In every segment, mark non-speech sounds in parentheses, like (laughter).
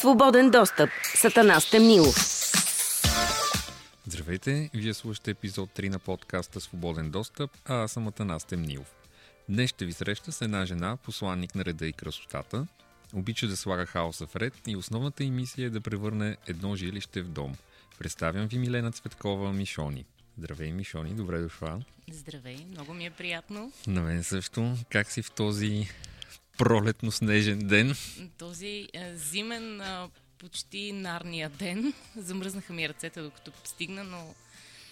Свободен достъп. Сатана Стемнилов. Здравейте, вие слушате епизод 3 на подкаста Свободен достъп, а аз съм Атанас Темнилов. Днес ще ви среща с една жена, посланник на реда и красотата. Обича да слага хаоса в ред и основната им мисия е да превърне едно жилище в дом. Представям ви Милена Цветкова Мишони. Здравей, Мишони, добре дошла. Здравей, много ми е приятно. На мен също. Как си в този пролетно-снежен ден? Този е, зимен, е, почти нарния ден. (laughs) Замръзнаха ми ръцете, докато стигна, но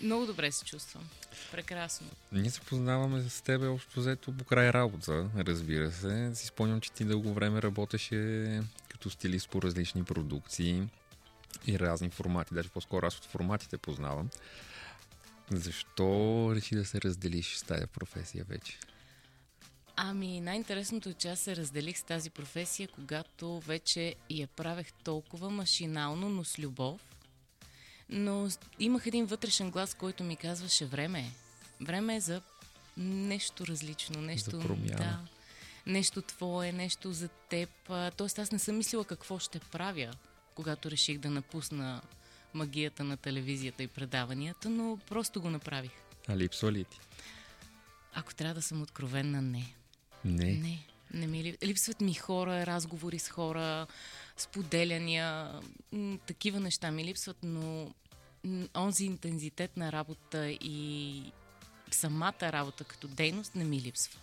много добре се чувствам. Прекрасно. Ние се познаваме с тебе общо взето по край работа, разбира се. Си спомням, че ти дълго време работеше като стилист по различни продукции и разни формати. Даже по-скоро аз от форматите познавам. Защо реши да се разделиш с тази професия вече? Ами, най-интересното е, че аз се разделих с тази професия, когато вече я правех толкова машинално, но с любов. Но имах един вътрешен глас, който ми казваше време е. Време е за нещо различно, нещо... За промяна. Да, нещо твое, нещо за теб. Тоест аз не съм мислила какво ще правя, когато реших да напусна магията на телевизията и предаванията, но просто го направих. А липсва ли ти? Ако трябва да съм откровенна, не. Не. Не. Не ми лип... липсват ми хора, разговори с хора, споделяния, такива неща ми липсват, но онзи интензитет на работа и самата работа като дейност не ми липсва.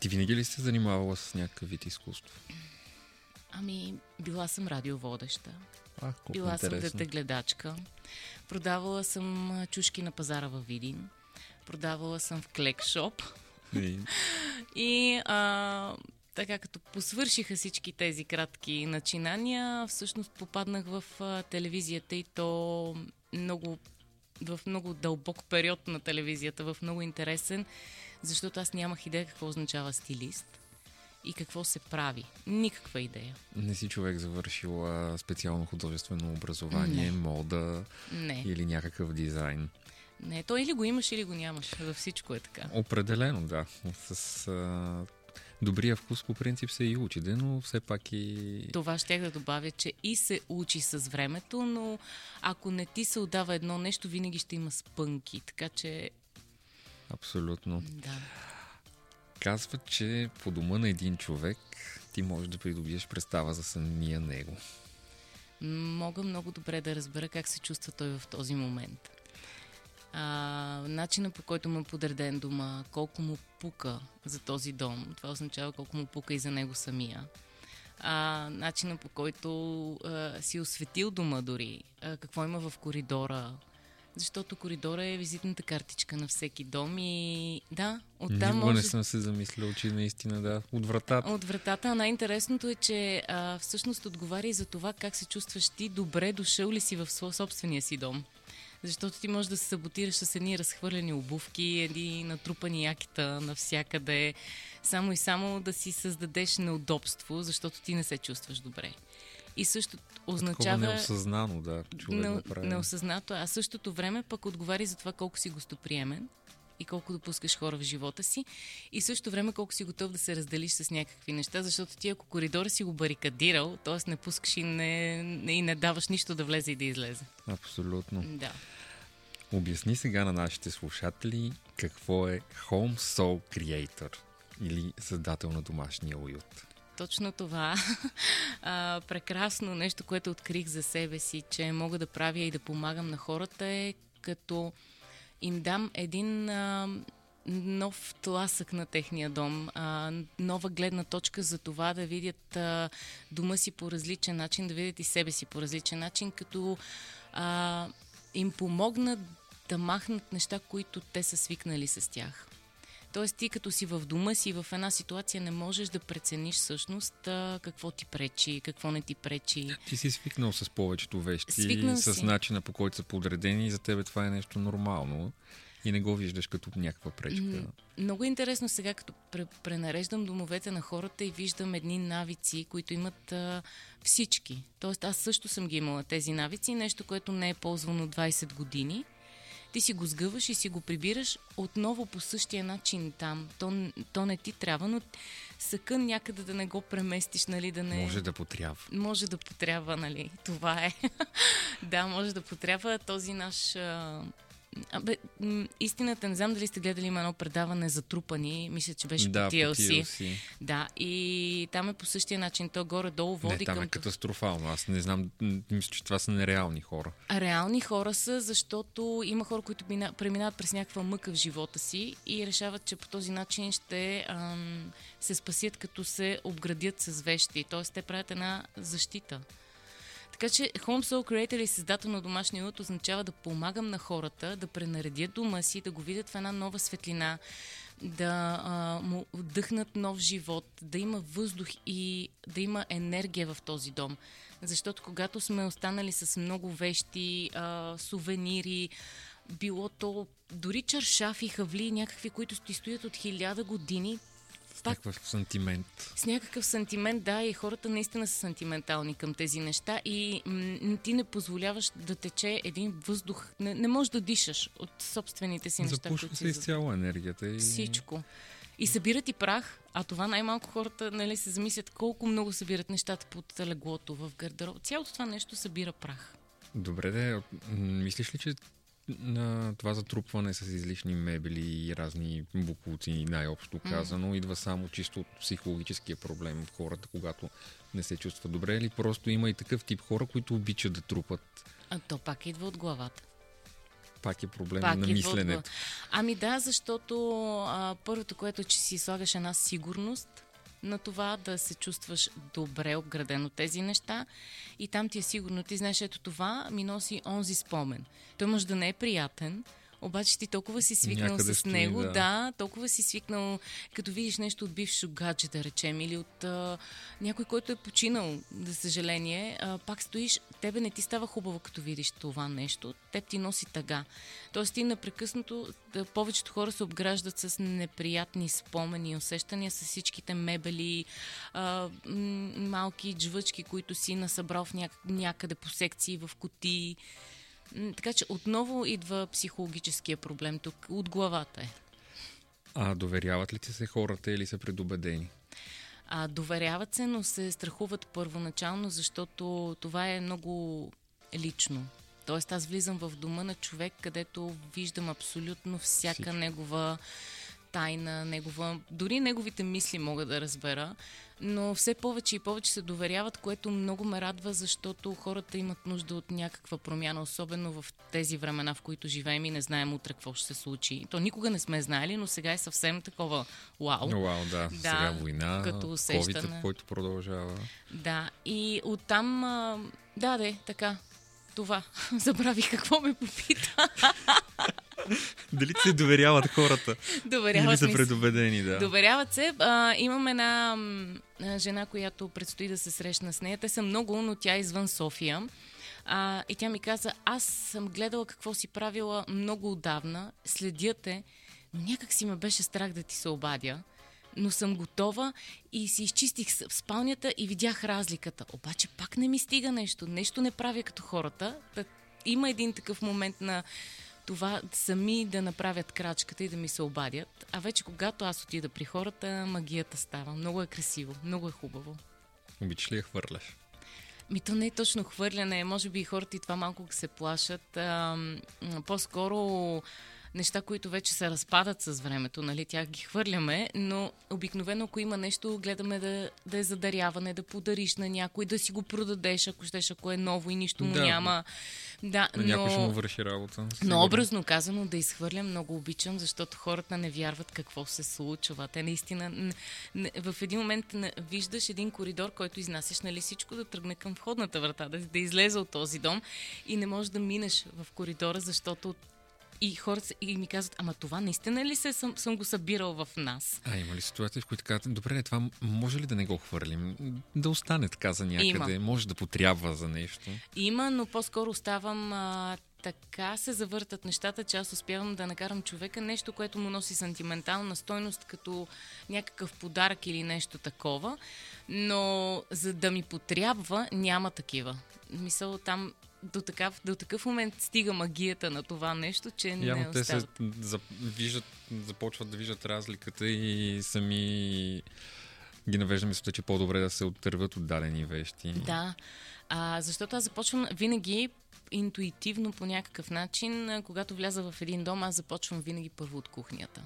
Ти винаги ли се занимавала с някакъв вид изкуство? Ами, била съм радиоводеща, А, била съм интересно. детегледачка, продавала съм чушки на пазара във Видин, продавала съм в клекшоп, И, а, така като посвършиха всички тези кратки начинания, всъщност попаднах в а, телевизията и то много, в много дълбок период на телевизията, в много интересен, защото аз нямах идея какво означава стилист и какво се прави. Никаква идея. не си човек завършил специално художествено образование, Не. мода Не. или някакъв дизайн. Не, то или го имаш, или го нямаш. Във всичко е така. Определено, да. С а, добрия вкус по принцип се и учи, де, но все пак и... Това ще да добавя, че и се учи с времето, но ако не ти се отдава едно нещо, винаги ще има спънки. Така че, Абсолютно. да. Казва, че по дома на един човек ти можеш да придобиеш представа за самия него. Мога много добре да разбера как се чувства той в този момент. А, начина по който му е подреден дома, колко му пука за този дом, това означава колко му пука и за него самия. А, начина по който а, си осветил дома дори, а, какво има в коридора, защото коридора е визитната картичка на всеки дом и да, оттам Никога може... не съм се замислял, че наистина да, от вратата. От вратата. А най-интересното е, че а, всъщност отговаря и за това как се чувстваш ти, добре дошъл ли си в собствения си дом. Защото ти можеш да се саботираш с едни разхвърлени обувки, едни натрупани якита навсякъде, само и само да си създадеш неудобство, защото ти не се чувстваш добре. И също Такова означава... неосъзнано, да, човек Не, да прави. неосъзнато, а същото време пък отговаря за това колко си гостоприемен и колко допускаш хора в живота си и също време колко си готов да се разделиш с някакви неща, защото ти ако коридора си го барикадирал, т.е. не пускаш и не, не, и не даваш нищо да влезе и да излезе. Абсолютно. Да. Обясни сега на нашите слушатели какво е Home Soul Creator или създател на домашния уют. Точно това. (laughs) а, прекрасно нещо, което открих за себе си, че мога да правя и да помагам на хората е като им дам един а, нов тласък на техния дом, а, нова гледна точка за това да видят а, дома си по различен начин, да видят и себе си по различен начин, като а, им помогнат да махнат неща, които те са свикнали с тях. Тоест ти като си в дома си, в една ситуация не можеш да прецениш всъщност а, какво ти пречи, какво не ти пречи. Ти си свикнал с повечето вещи, Свикнал с си. начина по който са подредени и за тебе това е нещо нормално и не го виждаш като някаква пречка. Много е интересно сега, като пре- пренареждам домовете на хората и виждам едни навици, които имат а, всички. Тоест аз също съм ги имала тези навици, нещо, което не е ползвано 20 години. Ти си го сгъваш и си го прибираш отново по същия начин там. То, то не ти трябва, но съкън някъде да не го преместиш, нали, да не... Може да потрябва. Може да потрябва, нали, това е. (laughs) да, може да потрябва този наш... А Абе, истината, не знам дали сте гледали, има едно предаване за трупани, мисля, че беше да, по TLC. По TLC. Да, и там е по същия начин. То горе-долу води не, там към... е катастрофално. Аз не знам, мисля, че това са нереални хора. Реални хора са, защото има хора, които преминават през някаква мъка в живота си и решават, че по този начин ще ам, се спасят, като се обградят с вещи. Тоест, те правят една защита. Така че Home Soul Creator или създател на домашния уют означава да помагам на хората да пренаредят дома си, да го видят в една нова светлина, да а, му вдъхнат нов живот, да има въздух и да има енергия в този дом. Защото когато сме останали с много вещи, а, сувенири, било то дори чаршафи, хавли, някакви, които ти стоят от хиляда години, пак... някакъв сантимент. С някакъв сантимент, да, и хората наистина са сантиментални към тези неща и м- ти не позволяваш да тече един въздух. Не, не можеш да дишаш от собствените си неща. Запушва се изцяло енергията. И... Всичко. И събират и прах, а това най-малко хората нали, се замислят колко много събират нещата под леглото, в гардероб. Цялото това нещо събира прах. Добре, де, мислиш ли, че на това затрупване с излишни мебели и разни буклуци, най-общо казано, mm. идва само чисто от психологическия проблем в хората, когато не се чувства добре, или просто има и такъв тип хора, които обичат да трупат. А то пак идва от главата. Пак е проблем пак на мисленето. От... Ами да, защото а, първото, което е, че си слагаш една сигурност, на това да се чувстваш добре обградено тези неща и там ти е сигурно. Ти знаеш, ето това ми носи онзи спомен. Той може да не е приятен, обаче ти толкова си свикнал Някъде с него, да. да, толкова си свикнал, като видиш нещо от бившо гадже, да речем, или от а, някой, който е починал, за съжаление, а, пак стоиш, тебе не ти става хубаво, като видиш това нещо, теб ти носи тъга. Тоест ти напрекъснато, да, повечето хора се обграждат с неприятни спомени и усещания с всичките мебели, а, малки джвъчки, които си насъбрал в някъде по секции, в кутии. Така че отново идва психологическия проблем тук. От главата е. А доверяват ли ти се хората или са предубедени? А, доверяват се, но се страхуват първоначално, защото това е много лично. Тоест аз влизам в дома на човек, където виждам абсолютно всяка Всичко. негова тайна, негова, дори неговите мисли мога да разбера, но все повече и повече се доверяват, което много ме радва, защото хората имат нужда от някаква промяна, особено в тези времена, в които живеем и не знаем утре какво ще се случи. То никога не сме знаели, но сега е съвсем такова вау. Вау, да. да сега война, като COVID, който продължава. Да, и оттам, да, да, така, това. (laughs) Забравих какво ме попита. (laughs) (laughs) Дали се доверяват хората? Доверяват Или са предубедени, да. Доверяват се. А, имам една жена, която предстои да се срещна с нея. Те са много, но тя е извън София. А, и тя ми каза, аз съм гледала какво си правила много отдавна, следя те, но някак си ме беше страх да ти се обадя но съм готова и си изчистих в спалнята и видях разликата. Обаче пак не ми стига нещо. Нещо не правя като хората. Има един такъв момент на това сами да направят крачката и да ми се обадят. А вече когато аз отида при хората, магията става. Много е красиво, много е хубаво. Обичаш ли я хвърляш? Ми то не е точно хвърляне. Може би хората и това малко се плашат. А, по-скоро неща, които вече се разпадат с времето, нали, тях ги хвърляме, но обикновено, ако има нещо, гледаме да, да е задаряване, да подариш на някой, да си го продадеш, ако щеш, ако е ново и нищо му да. няма. Да, но... някой ще му върши работа. Но образно казано да изхвърлям много обичам, защото хората не вярват какво се случва. Те наистина в един момент виждаш един коридор, който изнасяш нали всичко да тръгне към входната врата, да, да излезе от този дом и не можеш да минеш в коридора, защото и хората и ми казват, ама това наистина ли се съм, съм го събирал в нас? А има ли ситуации, в които казват, добре, това може ли да не го хвърлим? Да остане така за някъде? Има. Може да потрябва за нещо? Има, но по-скоро оставам а, така се завъртат нещата, че аз успявам да накарам човека нещо, което му носи сантиментална стойност, като някакъв подарък или нещо такова. Но за да ми потрябва, няма такива. Мисъл, там до такъв, до такъв момент стига магията на това нещо, че не Явно те се за, виждат, започват да виждат разликата и сами ги навежда мисълта, че по-добре да се отърват от дадени вещи. Да, а, защото аз започвам винаги интуитивно по някакъв начин, когато вляза в един дом, аз започвам винаги първо от кухнята.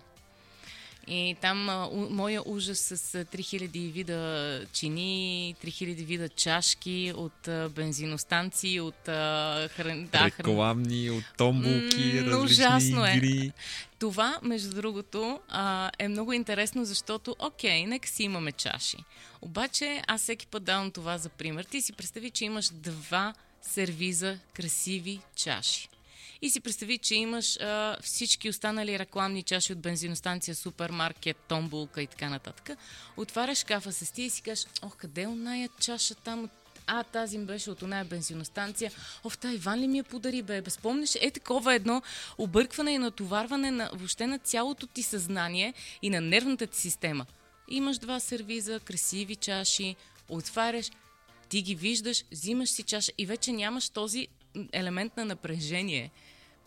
И там а, у, моя ужас с а, 3000 вида чини, 3000 вида чашки от а, бензиностанции, от а, хран... да, хран... Рекламни, от томбулки, М, различни ужасно е. игри. Това, между другото, а, е много интересно, защото, окей, нека си имаме чаши. Обаче, аз всеки път давам това за пример. Ти си представи, че имаш два сервиза красиви чаши. И си представи, че имаш а, всички останали рекламни чаши от бензиностанция, супермаркет, томбулка и така нататък. Отваряш шкафа с ти и си кажеш, ох, къде е оная чаша там от а, тази ми беше от оная бензиностанция. Оф, та Иван ли ми я подари, бе? Безпомниш? Е такова едно объркване и натоварване на въобще на цялото ти съзнание и на нервната ти система. Имаш два сервиза, красиви чаши, отваряш, ти ги виждаш, взимаш си чаша и вече нямаш този елемент на напрежение.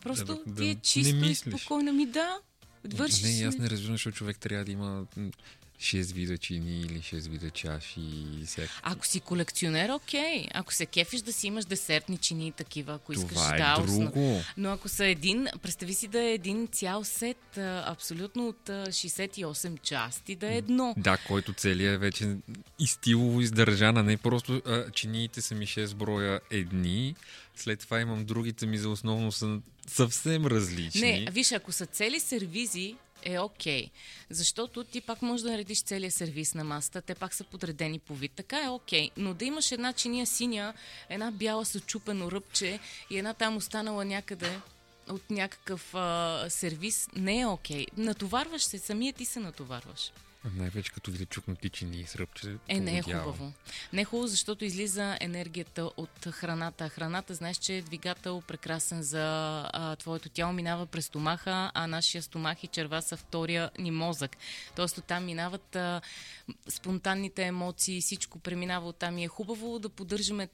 Просто Да, да ти е не чисто и мислиш. спокойно. Ми да, вършиш. Не, аз не разбирам, защото човек трябва да има м, 6 вида чини или 6 вида чаши и всяка. Ако си колекционер, окей. Ако се кефиш да си имаш десертни чини и такива, ако искаш Това е да, друго. Но ако са един, представи си да е един цял сет, абсолютно от а, 68 части, да е едно. Да, който целият е вече и стилово издържан, а не просто а, чиниите са ми 6 броя едни, след това имам другите ми за основно са съвсем различни. Не, виж, ако са цели сервизи, е окей. Защото ти пак можеш да наредиш целия сервис на масата, те пак са подредени по вид. Така е окей. Но да имаш една чиния синя, една бяла с чупено ръбче и една там останала някъде от някакъв а, сервис, не е окей. Натоварваш се, самия ти се натоварваш. Най-вече като видя чукнати чини и сръбче. Е, не е хубаво. Не е хубаво, защото излиза енергията от храната. Храната, знаеш, че е двигател прекрасен за а, твоето тяло, минава през стомаха, а нашия стомах и черва са втория ни мозък. Тоест оттам минават а, спонтанните емоции, всичко преминава оттам и е хубаво да поддържаме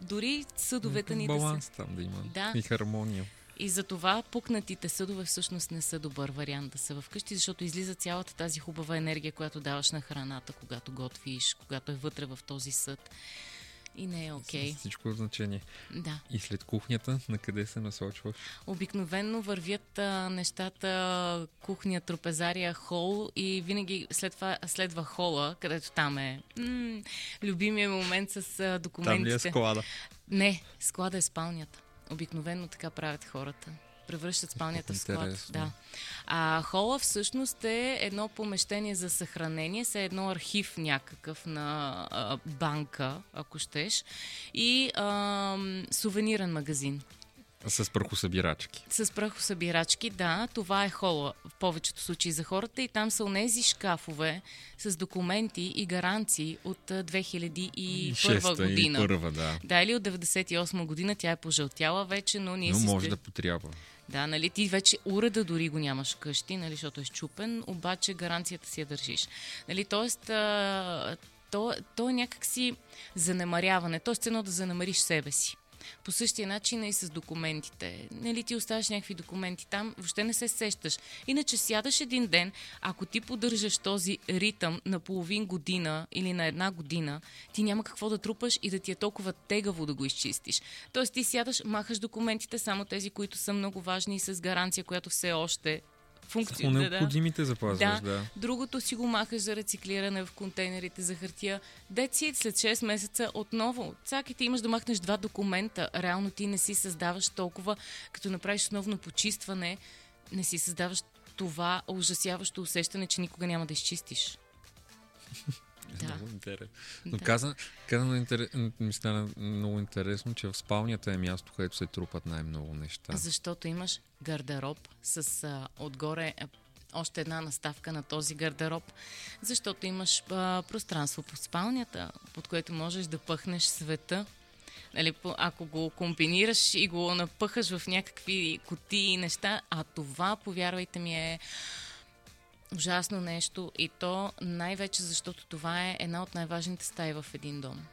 дори съдовете ни да се... Баланс там да има. Да. И хармония. И затова пукнатите съдове всъщност не са добър вариант да са вкъщи, защото излиза цялата тази хубава енергия, която даваш на храната, когато готвиш, когато е вътре в този съд. И не е окей. С Всичко е значение. Да. И след кухнята, на къде се насочваш? Обикновенно вървят а, нещата кухня, трапезария, хол и винаги след това следва хола, където там е м- любимия момент с а, Там ли е документите. склада? Не, склада е спалнята. Обикновено така правят хората. Превръщат спалнята в склад. Интересно. Да. А хола всъщност е едно помещение за съхранение, се едно архив някакъв на а, банка, ако щеш, и а, сувенирен магазин. С прахосъбирачки. С прахосъбирачки, да, това е хола в повечето случаи за хората и там са онези шкафове с документи и гаранции от а, 2001 шеста година. И първа, да. Да, или от 98 година тя е пожълтяла вече, но ние Но си може стои- да потрябва. Да, нали, ти вече уреда дори го нямаш вкъщи, нали, защото е щупен, обаче гаранцията си я държиш. Нали, тоест, а, то, то е някакси занемаряване, т.е. едно да занемариш себе си. По същия начин е и с документите. Нали, ти оставяш някакви документи там, въобще не се сещаш. Иначе сядаш един ден, ако ти поддържаш този ритъм на половин година или на една година, ти няма какво да трупаш и да ти е толкова тегаво да го изчистиш. Тоест ти сядаш, махаш документите, само тези, които са много важни и с гаранция, която все още Само функционира. Да, необходимите запазваш, Да. да. Другото си го махаш за рециклиране в контейнерите за хартия. Деци след 6 месеца отново. Цак и ти имаш да махнеш два документа. Реално ти не си създаваш толкова, като направиш основно почистване, не си създаваш това ужасяващо усещане, че никога няма да изчистиш. Да. Много интересно. Но Да. каза, каза на интерес, ми стана много интересно, че в спалнята е място, където се трупат най-много неща. Защото имаш гардероб с а, отгоре още една наставка на този гардероб, защото имаш а, пространство по спалнята, под което можеш да пъхнеш света. Нали, ако го комбинираш и го напъхаш в някакви кутии и неща, а това, повярвайте ми, е ужасно нещо и то най-вече защото това е една от най-важните стаи в един дом.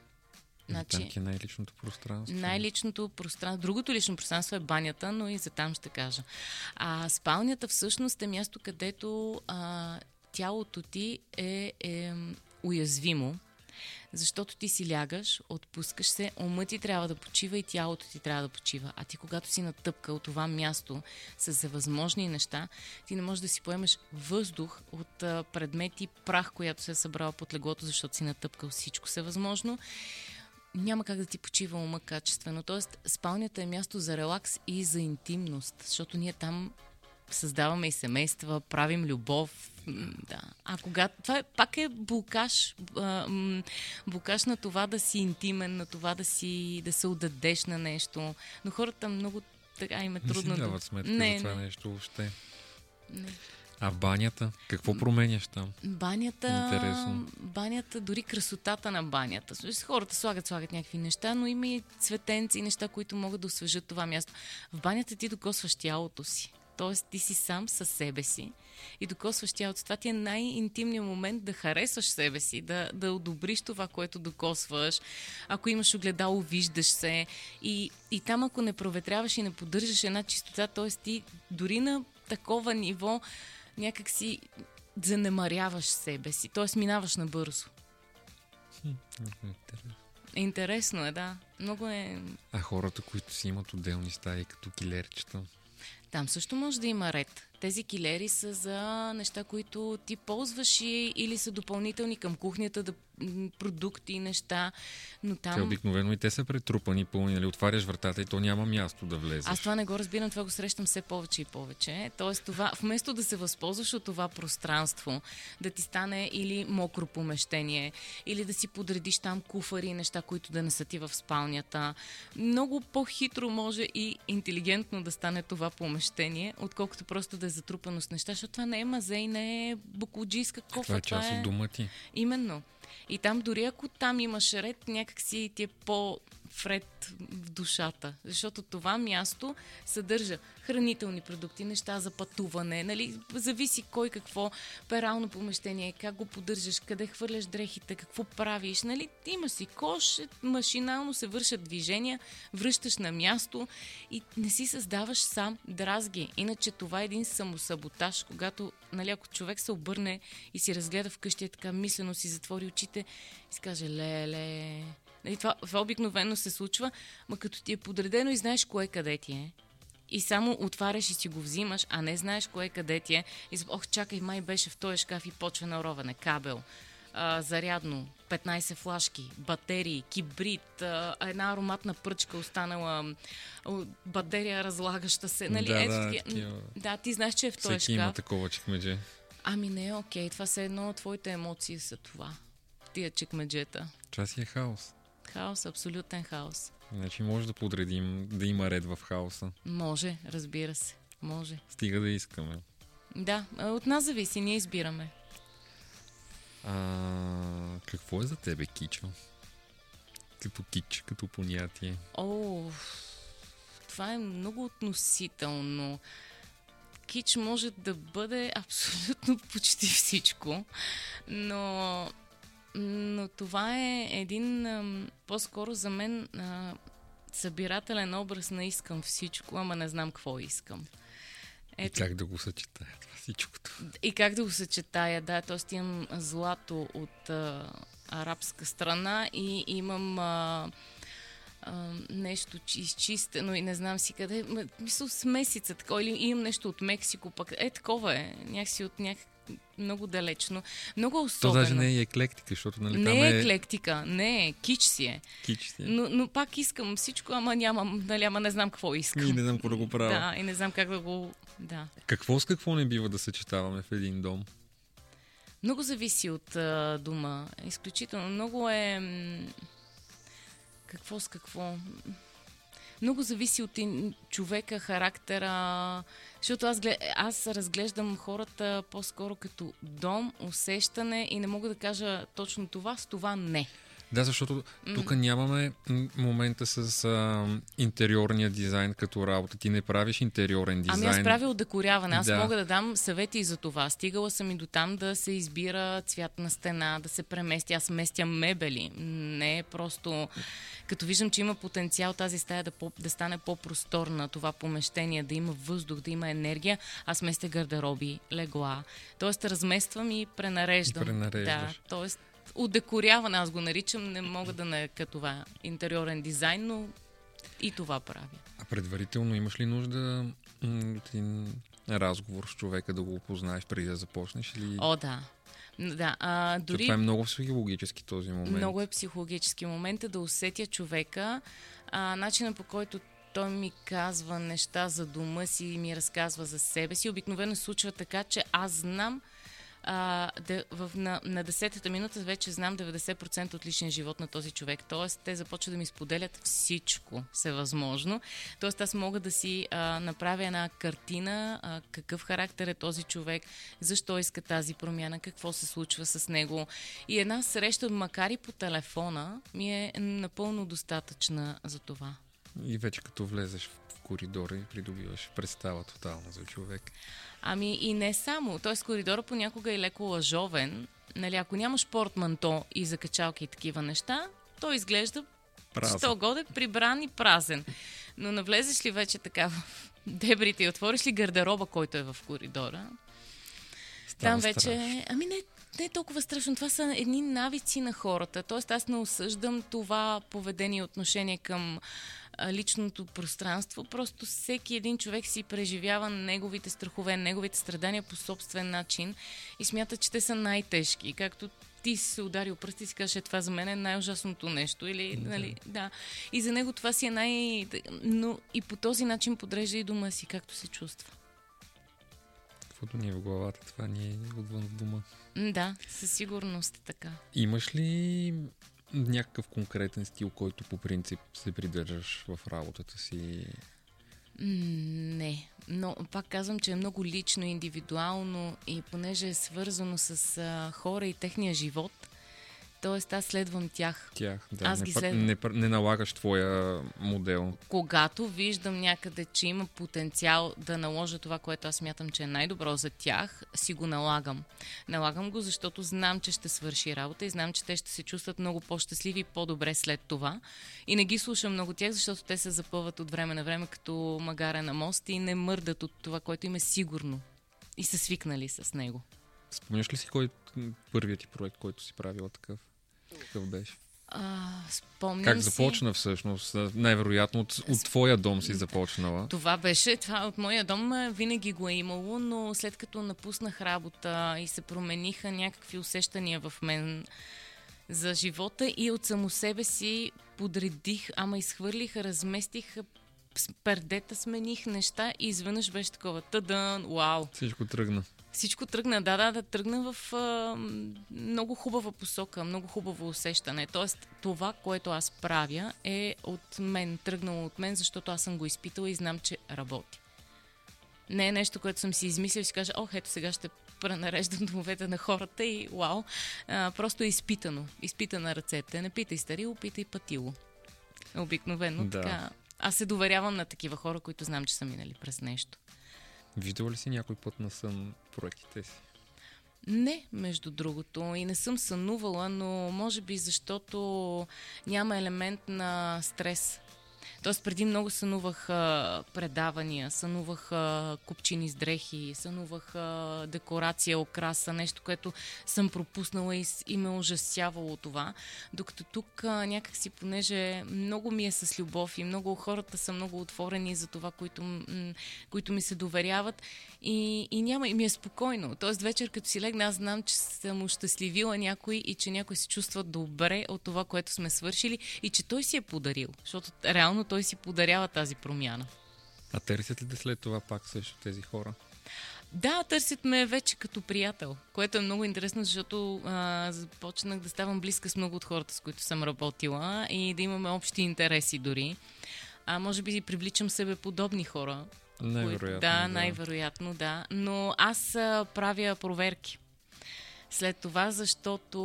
Значи, там е най-личното пространство. Най-личното пространство. Другото лично пространство е банята, но и за там ще кажа. А спалнята всъщност е място, където а, тялото ти е, е уязвимо защото ти си лягаш, отпускаш се, умът ти трябва да почива и тялото ти трябва да почива. А ти когато си натъпкал това място с завъзможни неща, ти не можеш да си поемеш въздух от предмети, прах, която се е събрала под леглото, защото си натъпкал всичко се възможно няма как да ти почива ума качествено. Тоест, спалнята е място за релакс и за интимност, защото ние там създаваме и семейства, правим любов. Да. А когато... Това е, пак е блокаж. Блокаж на това да си интимен, на това да си да се отдадеш на нещо. Но хората много така им е трудно. Не си дават сметка не, за това не. нещо въобще. Не. А в банята? Какво променяш там? Банята, Интересно. банята, дори красотата на банята. Хората слагат, слагат някакви неща, но има и цветенци и неща, които могат да освежат това място. В банята ти докосваш тялото си. Тоест ти си сам със себе си и докосваш тялото. Това ти е най-интимният момент да харесваш себе си, да, да одобриш това, което докосваш. Ако имаш огледало, виждаш се. И, и там, ако не проветряваш и не поддържаш една чистота, т.е. ти дори на такова ниво някак си занемаряваш себе си. Т.е. минаваш набързо. Интересно. Интересно е, да. Много е... А хората, които си имат отделни стаи, като килерчета? Там също може да има ред. Тези килери са за неща, които ти ползваш и, или са допълнителни към кухнята, да, продукти, неща. Но там... Те обикновено и те са претрупани, пълни, нали? Отваряш вратата и то няма място да влезеш. Аз това не го разбирам, това го срещам все повече и повече. Тоест, това, вместо да се възползваш от това пространство, да ти стане или мокро помещение, или да си подредиш там куфари и неща, които да не са ти в спалнята, много по-хитро може и интелигентно да стане това помещение, отколкото просто да е затрупано с неща, защото това не е мазе и не е буклуджийска кофа. Това е част от дома ти. Именно. И там дори ако там имаш ред, някакси ти е по вред в душата. Защото това място съдържа хранителни продукти, неща за пътуване, нали? Зависи кой какво, перално помещение, как го поддържаш, къде хвърляш дрехите, какво правиш, нали? Имаш си кош, машинално се вършат движения, връщаш на място и не си създаваш сам дразги. Иначе това е един самосаботаж, когато, нали, ако човек се обърне и си разгледа вкъщи, е така мислено си затвори очите и си каже, леле, Нали, това, това обикновено се случва, ма като ти е подредено и знаеш кое къде ти е, и само отваряш и си го взимаш, а не знаеш кое къде ти е. И ох, чакай, май беше в този шкаф и почва на роване, кабел, а, зарядно, 15 флашки, батерии, кибрид, а, една ароматна пръчка останала, батерия разлагаща се. Нали? Да, Ето, да, такива... да, ти знаеш, че е в този шкаф. има такова чекмедже. Ами не, окей, това са едно от твоите емоции са това. Тия чекмеджета. Това си е хаос. Хаос, абсолютен хаос. Значи може да подредим да има ред в хаоса. Може, разбира се. Може. Стига да искаме. Да, от нас зависи, ние избираме. А, какво е за тебе кичо? Като кич, като понятие. О, това е много относително. Кич може да бъде абсолютно (laughs) почти всичко, но но това е един по-скоро за мен събирателен образ на искам всичко, ама не знам какво искам. Ето. И как да го съчетая това всичкото? И как да го съчетая, да. Тоест имам злато от а, арабска страна и имам а, а, нещо изчистено и не знам си къде. Мисля, смесица такова. Или имам нещо от Мексико, пък е такова е. Някакси от някакъв много далечно. Много особено. То даже не е еклектика, защото нали, не там е... еклектика, не е, кич си е. Кич си е. Но, но пак искам всичко, ама нямам, нали, ама не знам какво искам. И не знам какво да го правя. Да, и не знам как да го... Да. Какво с какво не бива да съчетаваме в един дом? Много зависи от а, дома. Изключително. Много е... Какво с какво? Много зависи от човека, характера, защото аз, аз разглеждам хората по-скоро като дом, усещане и не мога да кажа точно това, с това не. Да, защото тук нямаме момента с а, интериорния дизайн като работа. Ти не правиш интериорен дизайн. Ами аз правя декоряване. Аз Да. мога да дам съвети и за това. Стигала съм и до там да се избира цвят на стена, да се премести. Аз местя мебели. Не е просто... Като виждам, че има потенциал тази стая да, по, да стане по-просторна, това помещение, да има въздух, да има енергия, аз местя гардероби, легла. Тоест размествам и пренареждам. И пренареждаш. Да, тоест удекоряване, аз го наричам, не мога да нарека това интериорен дизайн, но и това правя. А предварително имаш ли нужда от един разговор с човека да го опознаеш преди да започнеш? Или... О, да. Да, а, дори Това е много психологически този момент. много е психологически момент е да усетя човека, а, начина по който той ми казва неща за дома си ми разказва за себе си. Обикновено случва така, че аз знам а, да, в, на, на 10-та минута вече знам 90% от личния живот на този човек. Тоест, те започват да ми споделят всичко всевъзможно. Тоест, аз мога да си а, направя една картина, а, какъв характер е този човек, защо иска тази промяна, какво се случва с него. И една среща, макар и по телефона, ми е напълно достатъчна за това. И вече като влезеш в коридора и придобиваш представа тотално за човек. Ами и не само. Тоест коридора понякога е леко лъжовен. Нали, ако нямаш портманто и закачалки и такива неща, той изглежда Празен. що годе прибран и празен. Но навлезеш ли вече така в дебрите и отвориш ли гардероба, който е в коридора, Става там вече... страшно. Ами не, не е толкова страшно. Това са едни навици на хората. Тоест аз не осъждам това поведение и отношение към личното пространство. Просто всеки един човек си преживява неговите страхове, неговите страдания по собствен начин и смята, че те са най-тежки. Както ти си се ударил пръсти и си кажеш, е, това за мен е най-ужасното нещо. Или, Да. нали, да. И за него това си е най... Но и по този начин подрежда и дома си, както се чувства. Каквото ни е в главата, това ни е отвън в дома. Да, със сигурност е така. Имаш ли някакъв конкретен стил, който по принцип се придържаш в работата си? Не, но пак казвам, че е много лично, индивидуално и понеже е свързано с хора и техния живот, т.е. аз следвам тях. Тях, да. Аз не, ги следвам. не, не налагаш твоя модел. Когато виждам някъде, че има потенциал да наложа това, което аз мятам, че е най-добро за тях, си го налагам. Налагам го, защото знам, че ще свърши работа и знам, че те ще се чувстват много по-щастливи и по-добре след това. И не ги слушам много тях, защото те се запъват от време на време като магаре на мост и не мърдат от това, което им е сигурно. И са свикнали с него. Спомняш ли си кой първият ти проект, който си правила такъв? Какъв беше? А, спомням Как си... започна всъщност? А, Най-вероятно от, от твоя дом си започнала. Това беше, това от моя дом винаги го е имало, но след като напуснах работа и се промениха някакви усещания в мен за живота и от само себе си подредих, ама изхвърлих, разместих пердета, смених неща и изведнъж беше такова тъдън, вау. Всичко тръгна. Всичко тръгна, да, да, да, тръгна в а, много хубава посока, много хубаво усещане. Тоест, това, което аз правя, е от мен, тръгнало от мен, защото аз съм го изпитала и знам, че работи. Не е нещо, което съм си измислил и си кажа, ох, ето сега ще пренареждам (laughs) домовете на хората и вау. А, просто е изпитано. Изпитана ръцете. Не питай старило, питай патило. Обикновено Да. така. Аз се доверявам на такива хора, които знам, че са минали през нещо. Виждала ли си някой път на сън проектите си? Не, между другото. И не съм сънувала, но може би защото няма елемент на стрес. Тоест преди много сънувах а, предавания, сънувах а, купчини с дрехи, сънувах а, декорация, окраса, нещо, което съм пропуснала и, и ме ужасявало това. Докато тук а, някакси, понеже много ми е с любов и много хората са много отворени за това, които, м- които ми се доверяват и, и няма, и ми е спокойно. Тоест вечер, като си легна, аз знам, че съм ощастливила някой и че някой се чувства добре от това, което сме свършили и че той си е подарил, защото реално той си подарява тази промяна. А търсят ли те след това пак също тези хора? Да, търсят ме вече като приятел, което е много интересно, защото а, започнах да ставам близка с много от хората, с които съм работила и да имаме общи интереси дори. А може би привличам себе подобни хора. Най-вероятно. Които, да, най-вероятно, да. Но аз а, правя проверки. След това, защото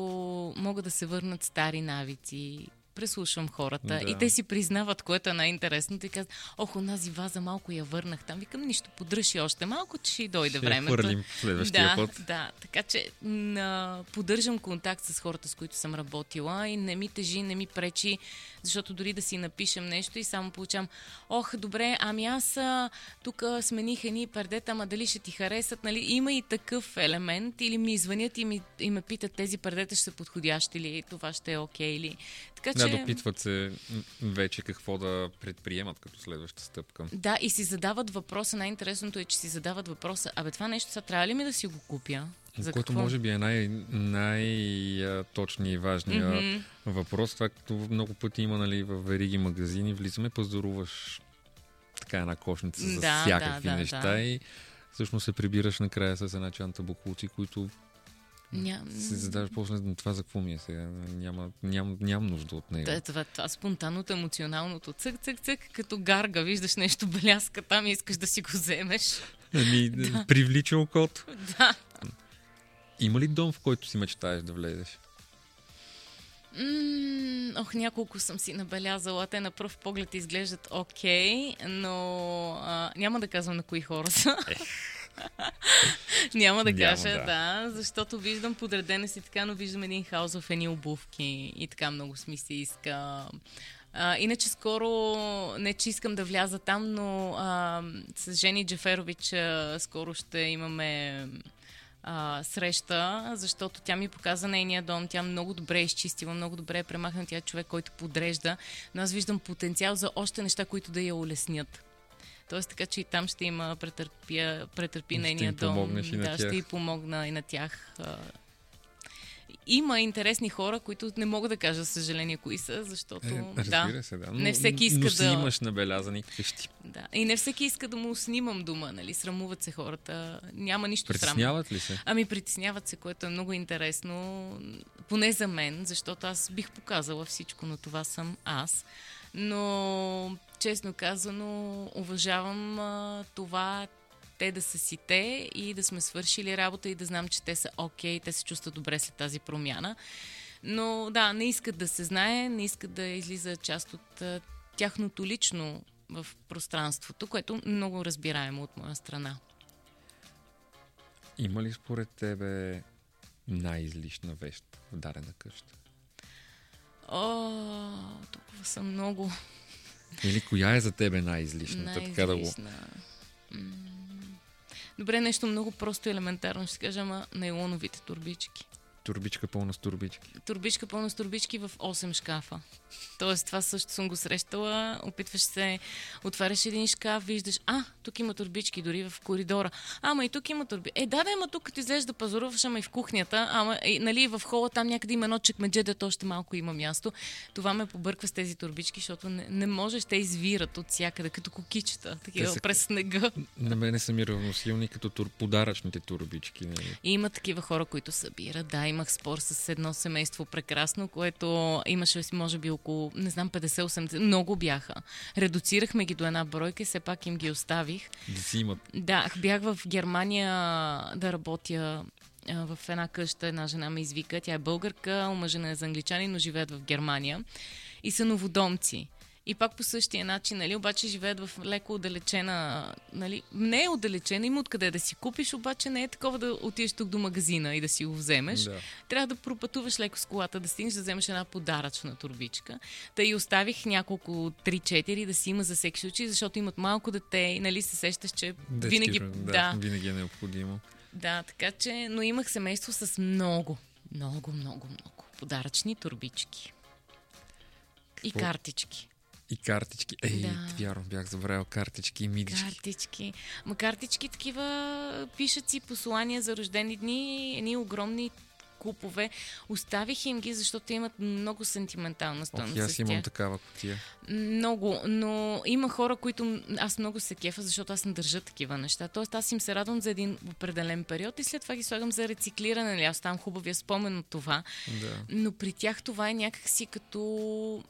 могат да се върнат стари навици, преслушвам хората да. и те си признават, което е най-интересното и казват, ох, онази ваза малко я върнах там. Викам, нищо, подръжи още малко, че ще дойде ще времето. Хвърлим следващия да, път. Да, така че на, поддържам контакт с хората, с които съм работила и не ми тежи, не ми пречи, защото дори да си напишем нещо и само получавам, ох, добре, ами аз тук смених едни пердета, ама дали ще ти харесат, нали? Има и такъв елемент или ми звънят и, ми, и ме питат тези пердета ще са подходящи ли, това ще е окей okay, ли. Така, да, че... допитват се вече какво да предприемат като следваща стъпка. Да, и си задават въпроса. Най-интересното е, че си задават въпроса. Абе, това нещо сега трябва ли ми да си го купя? За Което какво? може би е най- най-точният и важният mm-hmm. въпрос. Това като много пъти има нали, в вериги магазини, влизаме, пазаруваш така една кошница за да, всякакви да, неща да. и всъщност се прибираш накрая с една чанта буклуци, които Ням... Се задаваш после това за какво ми е сега. Няма, ням, нямам нужда от него. Да, това, това спонтанното, емоционалното. Цък, цък, цък, като гарга. Виждаш нещо бляска там и искаш да си го вземеш. Ами, (laughs) да. привлича окото. Да. Има ли дом, в който си мечтаеш да влезеш? М- ох, няколко съм си набелязала. Те на пръв поглед изглеждат окей, okay, но а, няма да казвам на кои хора са. (laughs) Няма да кажа, да. да, защото виждам подредена си така, но виждам един хаос в едни обувки и така много ми се иска. А, иначе скоро, не че искам да вляза там, но а, с Жени Джеферович а, скоро ще имаме а, среща, защото тя ми показа нейния дом, тя много добре е изчистила, много добре е премахна, тя е човек, който подрежда, но аз виждам потенциал за още неща, които да я улеснят. Тоест така, че и там ще има претърпя, претърпи нейния дом. И да, ще и помогна и на тях. Има интересни хора, които не мога да кажа, съжаление, кои са, защото е, да, се, да. Но, не всеки иска но си да... имаш набелязани къщи. Да, и не всеки иска да му снимам дума, нали? Срамуват се хората. Няма нищо Притесняват срамно. ли се? Ами притесняват се, което е много интересно. Поне за мен, защото аз бих показала всичко, но това съм аз. Но честно казано, уважавам а, това те да са си те и да сме свършили работа и да знам, че те са окей, okay, те се чувстват добре след тази промяна. Но да, не искат да се знае, не искат да излиза част от а, тяхното лично в пространството, което много разбираемо от моя страна. Има ли според тебе най-излишна вещ в дадена къща? О, толкова са много. Или коя е за тебе най-излишната? най-излишна. Така да го... Добре, нещо много просто и елементарно ще кажа, ама нейлоновите турбички. Турбичка пълна с турбички. Турбичка пълна с турбички в 8 шкафа. Тоест, това също съм го срещала. Опитваш се, отваряш един шкаф, виждаш, а, тук има турбички, дори в коридора. Ама и тук има турби. Е, да, да, ама тук като излезеш да пазаруваш, ама и в кухнята, ама и, нали, в хола там някъде има едно чекмедже, да още малко има място. Това ме побърква с тези турбички, защото не, не можеш, те извират от всякъде, като кокичета, такива са... през снега. (laughs) На мене са ми равносилни като тур... подаръчните турбички. Нали? И има такива хора, които събират. Да, имах спор с едно семейство прекрасно, което имаше, може би, около, не знам, 50-80, много бяха. Редуцирахме ги до една бройка и все пак им ги оставих. Да си имат. Да, бях в Германия да работя в една къща, една жена ме извика. Тя е българка, омъжена е за англичани, но живеят в Германия. И са новодомци. И пак по същия начин, нали, обаче живеят в леко отдалечена, нали, не е отдалечена, има откъде да си купиш, обаче не е такова да отидеш тук до магазина и да си го вземеш. Да. Трябва да пропътуваш леко с колата, да стигнеш да вземеш една подаръчна турбичка. Та и оставих няколко 3-4 да си има за всеки случай, защото имат малко дете и нали се сещаш, че Детски, винаги... Да, да, винаги е необходимо. Да, така че, но имах семейство с много, много, много, много подаръчни турбички. И картички. И картички. Ей, да. вярно, бях забравил картички и мидички. Картички. Ма картички такива пишат си послания за рождени дни, едни огромни купове. Оставих им ги, защото имат много сентиментална стойност. Ох, аз имам такава котия. Много, но има хора, които аз много се кефа, защото аз не държа такива неща. Тоест аз им се радвам за един определен период и след това ги слагам за рециклиране. Нали? Аз там хубавия спомен от това. Да. Но при тях това е някакси като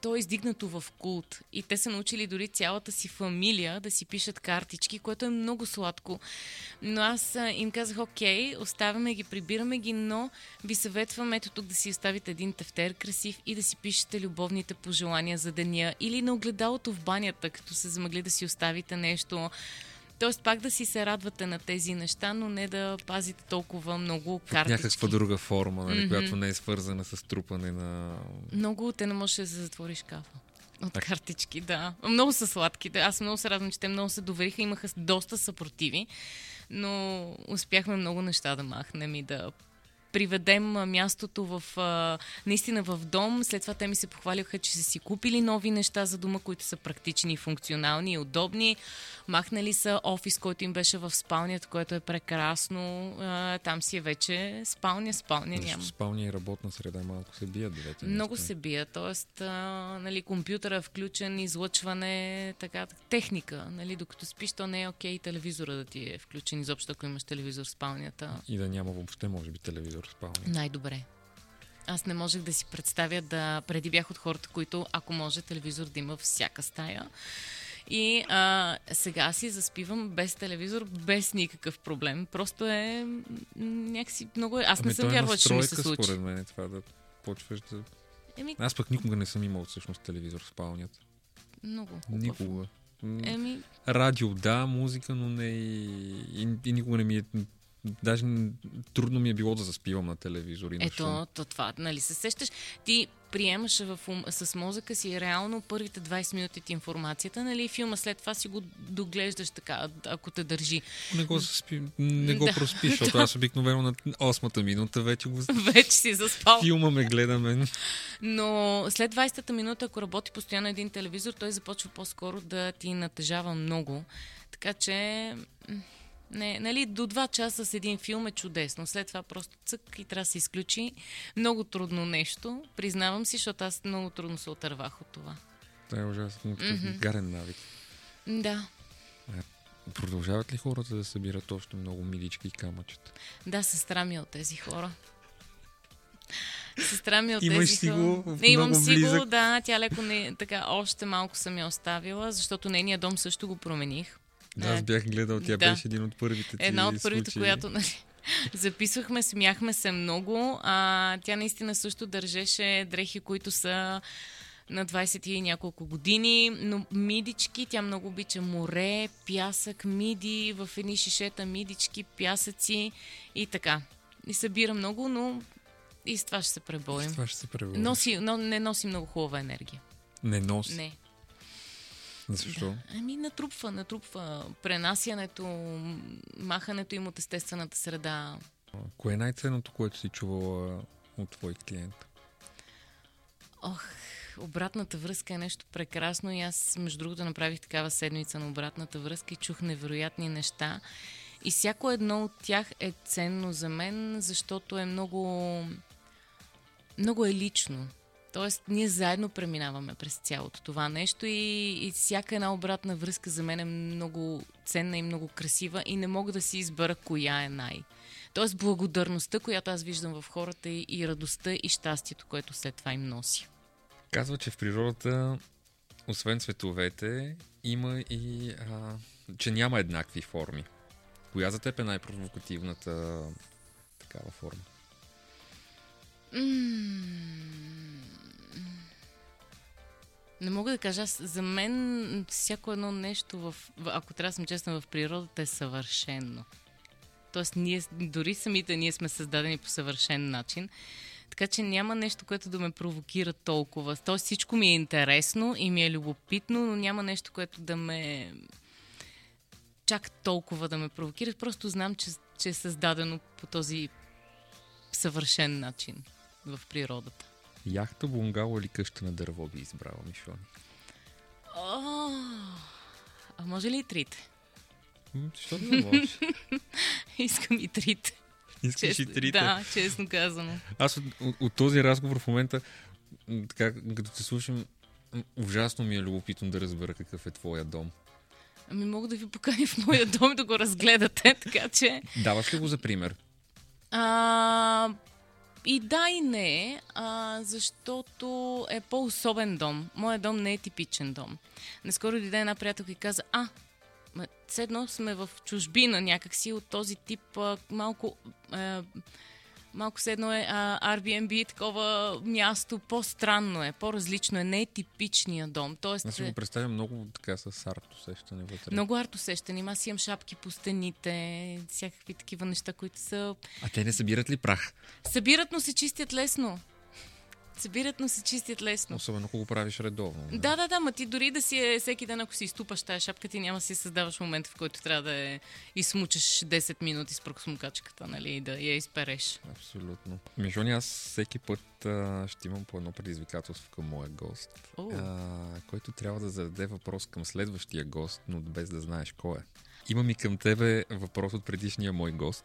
то е издигнато в култ. И те са научили дори цялата си фамилия да си пишат картички, което е много сладко. Но аз им казах, окей, оставяме ги, прибираме ги, но ви съветвам ето тук да си оставите един тефтер красив и да си пишете любовните пожелания за деня или на огледалото в банята, като се замъгли да си оставите нещо. Тоест пак да си се радвате на тези неща, но не да пазите толкова много В картички. някаква друга форма, нали, Мгм. която не е свързана с трупане на... Много те не можеш да затвориш шкафа. От Так. картички, да. Много са сладки. Да, Аз много се радвам, че те много се довериха. Имаха доста съпротиви, но успяхме много неща да махнем и да приведем мястото в, наистина в дом. След това те ми се похвалиха, че са си купили нови неща за дома, които са практични, функционални и удобни. Махнали са офис, който им беше в спалнята, което е прекрасно. Там си е вече спалня, спалня няма. Защото спалня и работна среда малко се бият двете Много се бия, т.е. нали, компютъра е включен, излъчване, така, техника. Нали, докато спиш, то не е окей телевизора да ти е включен, изобщо ако имаш телевизор в спалнята. И да няма въобще, може би, телевизор в спалня. Най-добре. Аз не можех да си представя да... Преди бях от хората, които, ако може, телевизор да има всяка стая. И а, сега си заспивам без телевизор, без никакъв проблем. Просто е някакси много... е- Аз не Ами, съм то е вярвала, че ми се случи. според мен, е това да почваш да... Еми, Аз пък никога не съм имал всъщност телевизор в спалнята. много хубаво. Никога. Еми, Радио, да, музика, но не и, и, и никога не ми е... Даже трудно ми е било да заспивам на телевизор и на шум. Ето, то това, нали се сещаш. Ти приемаш в ум, с мозъка си реално първите 20 минути от информацията, нали, филма след това си го доглеждаш така, ако те държи. Не го, заспи, не го Да. проспи, (laughs) защото аз обикновено на 8-та минута вече го... (laughs) Вече си заспал. Филма ме гледаме. Но след 20-та минута, ако работи постоянно един телевизор, той започва по-скоро да ти натежава много. Така че, не, нали, до 2 часа с един филм е чудесно. След това просто цък и трябва да се изключи. Много трудно нещо, признавам си, защото аз много трудно се отървах от това. Това е ужасно. Мгм. гарен навик. Да, Продължават ли хората да събират още много милички и камъчета? да, сестра ми е от тези хора. Сестра ми е от Имаш тези си хора. го Не, имам си го, да, тя леко не, така, още малко съм я оставила, защото нейния дом също го промених. Да, аз Е, бях гледал, тя да. беше един от първите ти Една от първите, случаи. която нали, (laughs) записвахме, смяхме се много. А, тя наистина също държеше дрехи, които са на 20 и няколко години, но мидички, тя много обича море, пясък, миди, в едни шишета мидички, пясъци и така. И събира много, но и с това ще се С преборим. Това ще се превърне. Носи, но не носи много хубава енергия. Не носи. Не. Защо? Ами натрупва, натрупва пренасянето, махането им от естествената среда. Кое е най-ценното, което си чувала от твой клиент? Ох, обратната връзка е нещо прекрасно и аз, между другото, направих такава седмица на обратната връзка и чух невероятни неща. И всяко едно от тях е ценно за мен, защото е много, много е лично. Тоест, ние заедно преминаваме през цялото това нещо и, и всяка една обратна връзка за мен е много ценна и много красива и не мога да си избера коя е най. Тоест, благодарността, която аз виждам в хората и, и радостта и щастието, което след това им носи. Казва, че в природата, освен цветовете, има и... А, че няма еднакви форми. Коя за теб е най-провокативната такава форма? Не мога да кажа, аз, за мен всяко едно нещо, в, ако трябва да съм честна, в природата е съвършено. Тоест, ние, дори самите ние сме създадени по съвършен начин. Така че няма нещо, което да ме провокира толкова. Тоест всичко ми е интересно и ми е любопитно, но няма нещо, което да ме чак толкова да ме провокира. Просто знам, че, че е създадено по този съвършен начин в природата. Яхта, бунгало или къща на дърво би избрала, Мишони? О, а може ли и трите? Защо да не можеш? (laughs) Искам и трите. Искаш и трите. Да, честно казано. Аз от, от, от този разговор в момента, така, като те слушам, ужасно ми е любопитно да разбера какъв е твоя дом. Ами мога да ви поканя в моя дом да го разгледате, (laughs) така че... Даваш ли го за пример? А, и да и не, а, защото е по-особен дом. Моят дом не е типичен дом. Наскоро дойде една приятелка и каза, а, седно сме в чужбина някакси от този тип а, малко... А, малко седно е а, Airbnb, такова място, по-странно е, по-различно е, не е типичния дом. Тоест, Аз си го представям много така с арт усещане вътре. Много арт усещане. Аз имам шапки по стените, всякакви такива неща, които са... А те не събират ли прах? Събират, но се чистят лесно събират, но се чистят лесно. Особено ако го правиш редовно. Да, да, да, ма ти дори да си е всеки ден, ако си изтупаш тази шапка, ти няма да си създаваш момент, в който трябва да е измучаш 10 минути с проксмукачката, нали, и да я изпереш. Абсолютно. Мишони, аз всеки път а, ще имам по едно предизвикателство към моя гост, oh. а, който трябва да зададе въпрос към следващия гост, но без да знаеш кой е. Имам и към тебе въпрос от предишния мой гост,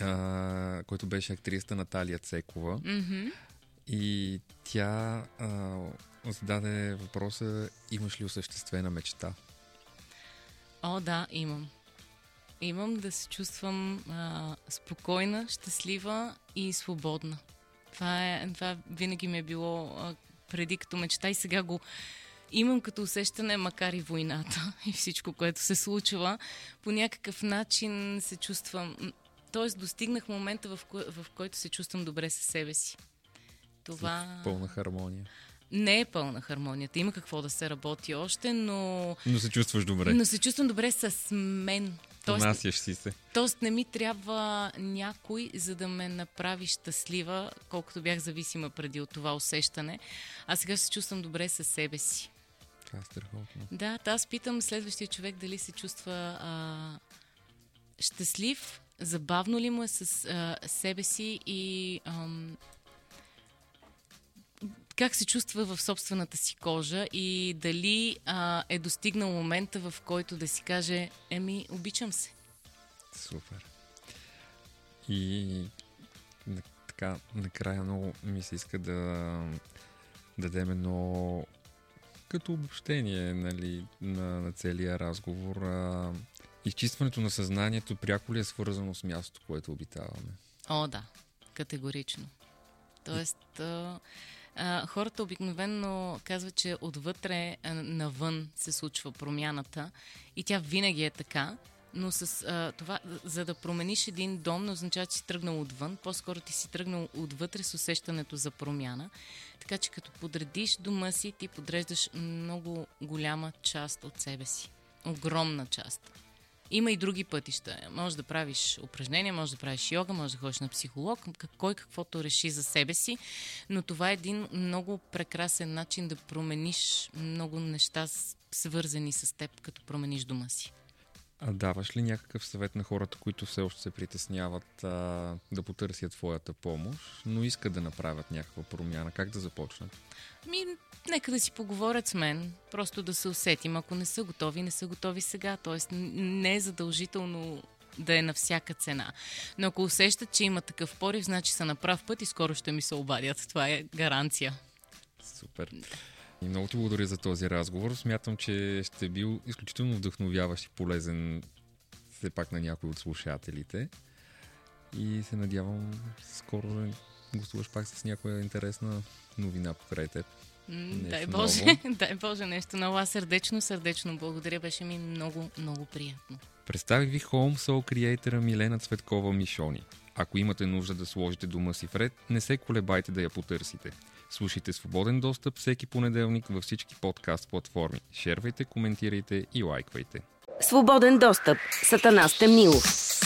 а, който беше актрисата Наталия Цекова. Mm-hmm. И тя а, зададе въпроса, имаш ли осъществена мечта? О, да, имам. Имам да се чувствам а, спокойна, щастлива и свободна. Това, е, това винаги ми е било а, преди като мечта и сега го имам като усещане, макар и войната (laughs) и всичко, което се случва. По някакъв начин се чувствам... Тоест, достигнах момента, в, ко... в който се чувствам добре със себе си. Това... В пълна хармония. Не е пълна хармонията. Има какво да се работи още, но... Но се чувстваш добре. Но се чувствам добре с мен. Понасяш си се. Тоест не ми трябва някой, за да ме направи щастлива, колкото бях зависима преди от това усещане. А сега се чувствам добре със себе си. Това е страхотно. Да, аз питам следващия човек дали се чувства а, щастлив, забавно ли му е с а, себе си и ам, как се чувства в собствената си кожа и дали а, е достигнал момента, в който да си каже, еми, обичам се. Супер. И така, накрая много ми се иска да дадем едно като обобщение нали, на, на целия разговор. А, изчистването на съзнанието пряко ли е свързано с мястото, което обитаваме? О, да. Категорично. Тоест, а, хората обикновенно казват, че отвътре навън се случва промяната и тя винаги е така, но с а, това, за да промениш един дом, не означава, че си тръгнал отвън, по-скоро ти си тръгнал отвътре с усещането за промяна. Така че като подредиш дома си, ти подреждаш много голяма част от себе си. Огромна част. Има и други пътища. Може да правиш упражнения, може да правиш йога, може да ходиш на психолог, кой каквото реши за себе си, но това е един много прекрасен начин да промениш много неща, свързани с теб, като промениш дома си. А даваш ли някакъв съвет на хората, които все още се притесняват а, да потърсят твоята помощ, но искат да направят някаква промяна? Как да започнат? Ми, нека да си поговорят с мен, просто да се усетим. Ако не са готови, не са готови сега. Тоест, не е задължително да е на всяка цена. Но ако усещат, че има такъв порив, значи са на прав път и скоро ще ми се обадят. Това е гаранция. Супер. И много ти благодаря за този разговор. Смятам, че ще бил изключително вдъхновяващ и полезен все пак на някой от слушателите. И се надявам скоро да гостуваш пак с някоя интересна новина покрай теб. Дай Боже, (laughs) дай Боже, нещо ново. Аз сърдечно, сърдечно благодаря. Беше ми много, много приятно. Представих ви Home Soul креатора Милена Цветкова Мишони. Ако имате нужда да сложите дома си вред, не се колебайте да я потърсите. Слушайте свободен достъп всеки понеделник във всички подкаст платформи. Шервайте, коментирайте и лайквайте. Свободен достъп. Сатана Стемнилов.